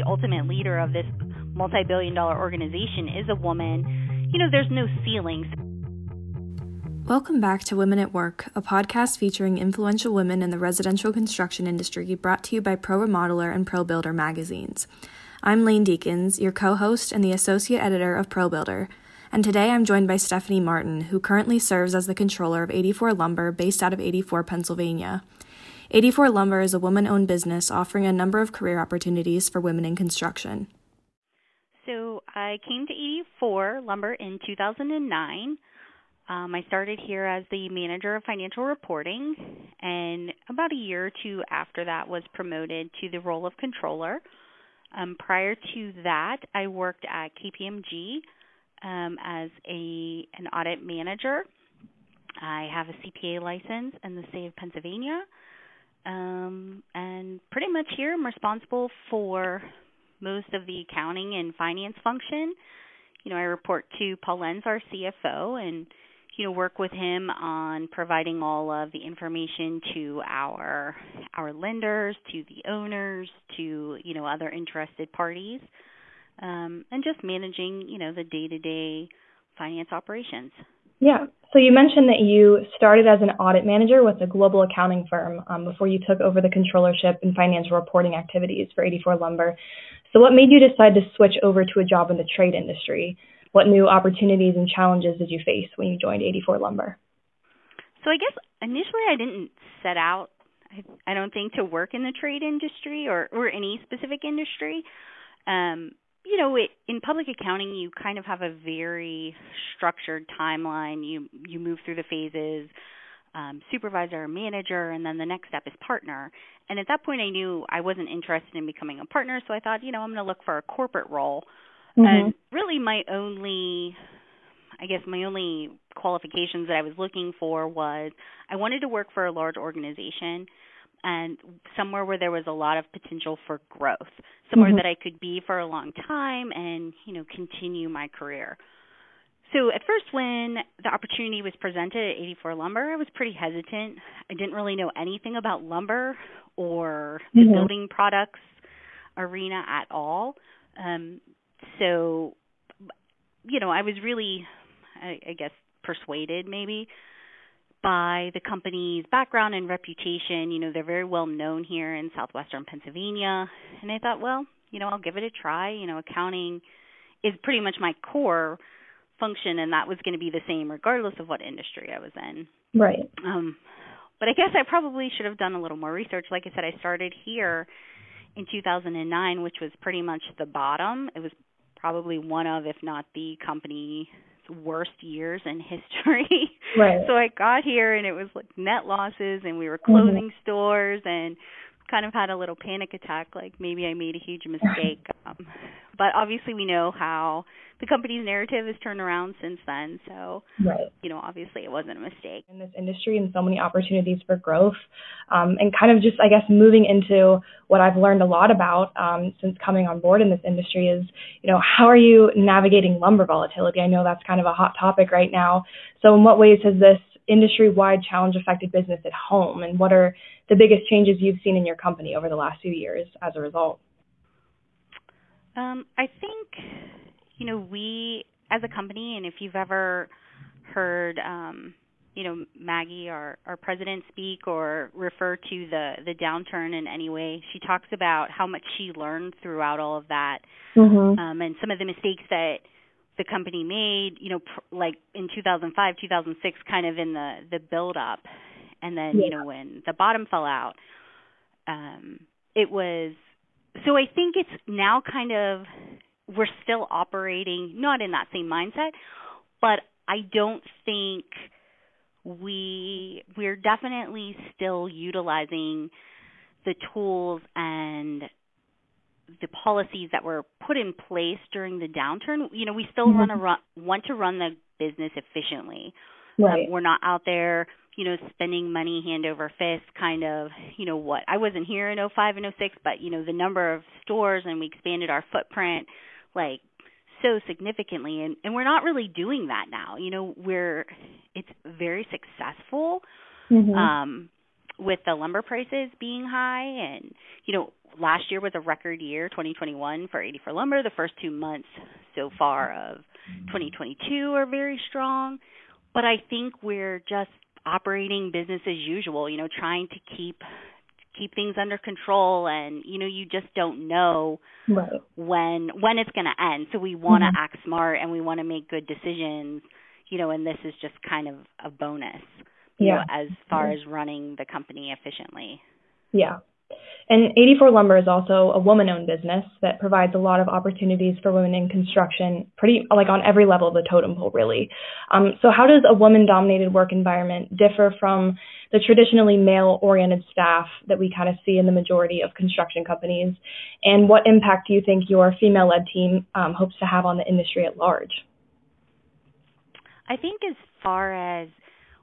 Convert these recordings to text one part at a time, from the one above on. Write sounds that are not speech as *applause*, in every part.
the ultimate leader of this multi billion dollar organization is a woman, you know, there's no ceilings. Welcome back to Women at Work, a podcast featuring influential women in the residential construction industry brought to you by Pro Remodeler and Pro Builder magazines. I'm Lane Deakins, your co host and the associate editor of Pro Builder, and today I'm joined by Stephanie Martin, who currently serves as the controller of 84 Lumber based out of 84, Pennsylvania. 84 Lumber is a woman owned business offering a number of career opportunities for women in construction. So I came to 84 Lumber in 2009. Um, I started here as the manager of financial reporting, and about a year or two after that was promoted to the role of controller. Um, prior to that, I worked at KPMG um, as a an audit manager. I have a CPA license in the state of Pennsylvania, um, and pretty much here I'm responsible for most of the accounting and finance function. You know, I report to Paul Lenz, our CFO, and you know work with him on providing all of the information to our our lenders, to the owners, to you know other interested parties, um, and just managing you know the day to day finance operations. Yeah. So you mentioned that you started as an audit manager with a global accounting firm um, before you took over the controllership and financial reporting activities for 84 Lumber. So what made you decide to switch over to a job in the trade industry? What new opportunities and challenges did you face when you joined 84 Lumber? So I guess initially I didn't set out I, don't think to work in the trade industry or or any specific industry. Um you know, it, in public accounting, you kind of have a very structured timeline. You you move through the phases, um, supervisor, manager, and then the next step is partner. And at that point, I knew I wasn't interested in becoming a partner, so I thought, you know, I'm going to look for a corporate role. Mm-hmm. And really, my only, I guess, my only qualifications that I was looking for was I wanted to work for a large organization and somewhere where there was a lot of potential for growth, somewhere mm-hmm. that I could be for a long time and, you know, continue my career. So at first when the opportunity was presented at 84 Lumber, I was pretty hesitant. I didn't really know anything about lumber or the mm-hmm. building products arena at all. Um so you know, I was really I, I guess persuaded maybe by the company's background and reputation. You know, they're very well known here in southwestern Pennsylvania. And I thought, well, you know, I'll give it a try. You know, accounting is pretty much my core function and that was going to be the same regardless of what industry I was in. Right. Um but I guess I probably should have done a little more research. Like I said, I started here in 2009, which was pretty much the bottom. It was probably one of, if not the company worst years in *laughs* history. Right. so I got here and it was like net losses and we were closing mm-hmm. stores and kind of had a little panic attack like maybe I made a huge mistake. *laughs* um, but obviously we know how the company's narrative has turned around since then. So, right. you know, obviously it wasn't a mistake. In this industry and so many opportunities for growth, um, and kind of just, I guess, moving into what I've learned a lot about um, since coming on board in this industry is, you know, how are you navigating lumber volatility? I know that's kind of a hot topic right now. So, in what ways has this industry wide challenge affected business at home? And what are the biggest changes you've seen in your company over the last few years as a result? Um, I think you know, we as a company, and if you've ever heard, um, you know, Maggie, our our president, speak or refer to the the downturn in any way, she talks about how much she learned throughout all of that, mm-hmm. um, and some of the mistakes that the company made, you know, pr- like in 2005, 2006, kind of in the the build up, and then yeah. you know when the bottom fell out, um, it was. So I think it's now kind of we're still operating not in that same mindset, but I don't think we we're definitely still utilizing the tools and the policies that were put in place during the downturn. You know, we still mm-hmm. want to run want to run the business efficiently. Right. Um, we're not out there, you know, spending money hand over fist kind of, you know, what I wasn't here in 05 and 06, but you know, the number of stores and we expanded our footprint like so significantly and and we're not really doing that now you know we're it's very successful mm-hmm. um with the lumber prices being high and you know last year was a record year, 2021 for 84 lumber. The first two months so far of 2022 are very strong, but I think we're just operating business as usual, you know, trying to keep keep things under control and you know you just don't know right. when when it's going to end so we want to mm-hmm. act smart and we want to make good decisions you know and this is just kind of a bonus you yeah. know as far as running the company efficiently yeah and 84 Lumber is also a woman owned business that provides a lot of opportunities for women in construction, pretty like on every level of the totem pole, really. Um, so, how does a woman dominated work environment differ from the traditionally male oriented staff that we kind of see in the majority of construction companies? And what impact do you think your female led team um, hopes to have on the industry at large? I think, as far as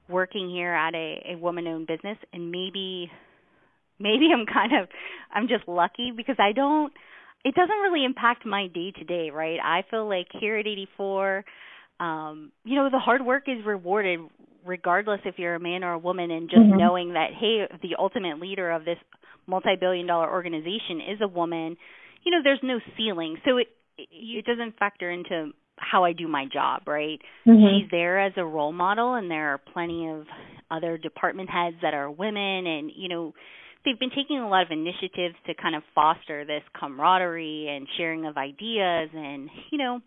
working here at a, a woman owned business, and maybe maybe I'm kind of I'm just lucky because I don't it doesn't really impact my day to day, right? I feel like here at 84 um you know the hard work is rewarded regardless if you're a man or a woman and just mm-hmm. knowing that hey the ultimate leader of this multi-billion dollar organization is a woman you know there's no ceiling so it it doesn't factor into how I do my job, right? Mm-hmm. She's there as a role model and there are plenty of other department heads that are women and you know they've been taking a lot of initiatives to kind of foster this camaraderie and sharing of ideas and you know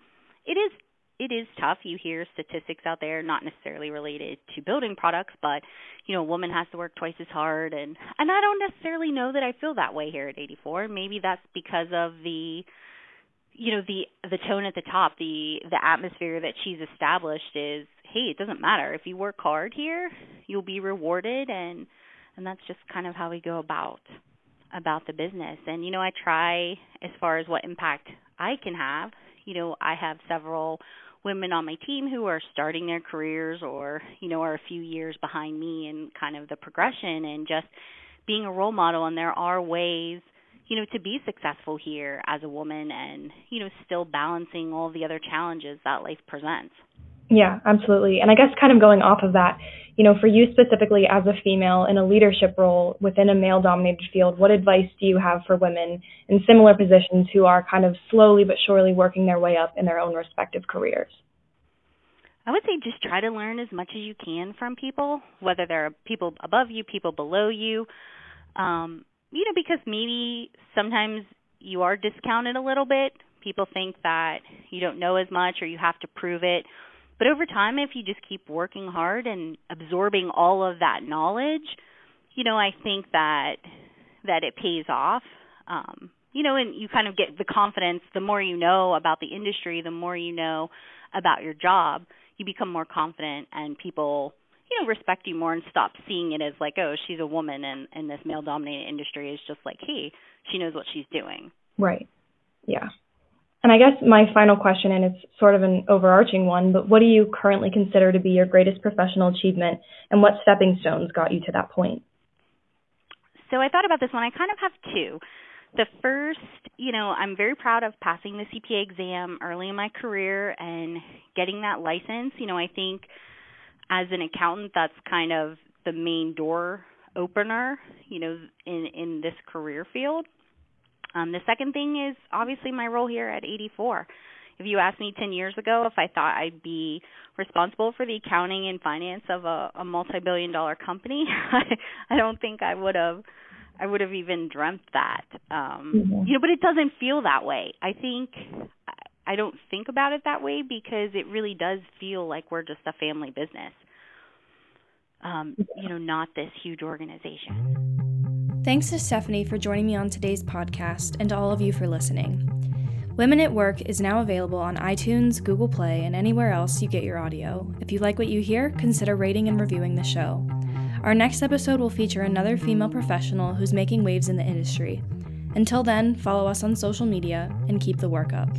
it is it is tough. You hear statistics out there not necessarily related to building products but you know a woman has to work twice as hard and and I don't necessarily know that I feel that way here at 84 maybe that's because of the you know the the tone at the top the the atmosphere that she's established is hey it doesn't matter. If you work hard here you'll be rewarded and and that's just kind of how we go about about the business. And you know i try as far as what impact i can have you know i have several women on my team who are starting their careers or you know are a few years behind me in kind of the progression and just being a role model. And there are ways you know to be successful here as a woman and you know still balancing all the other challenges that life presents yeah absolutely and i guess kind of going off of that you know, for you specifically as a female in a leadership role within a male dominated field, what advice do you have for women in similar positions who are kind of slowly but surely working their way up in their own respective careers? I would say just try to learn as much as you can from people, whether they're people above you, people below you. Um, you know, because maybe sometimes you are discounted a little bit. People think that you don't know as much or you have to prove it but over time, if you just keep working hard and absorbing all of that knowledge, you know, I think that that it pays off. Um, you know, and you kind of get the confidence. The more you know about the industry, the more you know about your job, you become more confident, and people, you know, respect you more and stop seeing it as like, oh, she's a woman, and and this male-dominated industry is just like, hey, she knows what she's doing. Right. Yeah. And I guess my final question, and it's sort of an overarching one, but what do you currently consider to be your greatest professional achievement, and what stepping stones got you to that point? So I thought about this one. I kind of have two. The first, you know, I'm very proud of passing the CPA exam early in my career and getting that license. You know, I think as an accountant, that's kind of the main door opener, you know, in in this career field. Um, the second thing is obviously my role here at 84. If you asked me 10 years ago if I thought I'd be responsible for the accounting and finance of a, a multi-billion dollar company, I, *laughs* I don't think I would have I would have even dreamt that. Um, mm-hmm. You know, but it doesn't feel that way. I think I don't think about it that way because it really does feel like we're just a family business. Um, you know, not this huge organization. Thanks to Stephanie for joining me on today's podcast and to all of you for listening. Women at Work is now available on iTunes, Google Play, and anywhere else you get your audio. If you like what you hear, consider rating and reviewing the show. Our next episode will feature another female professional who's making waves in the industry. Until then, follow us on social media and keep the work up.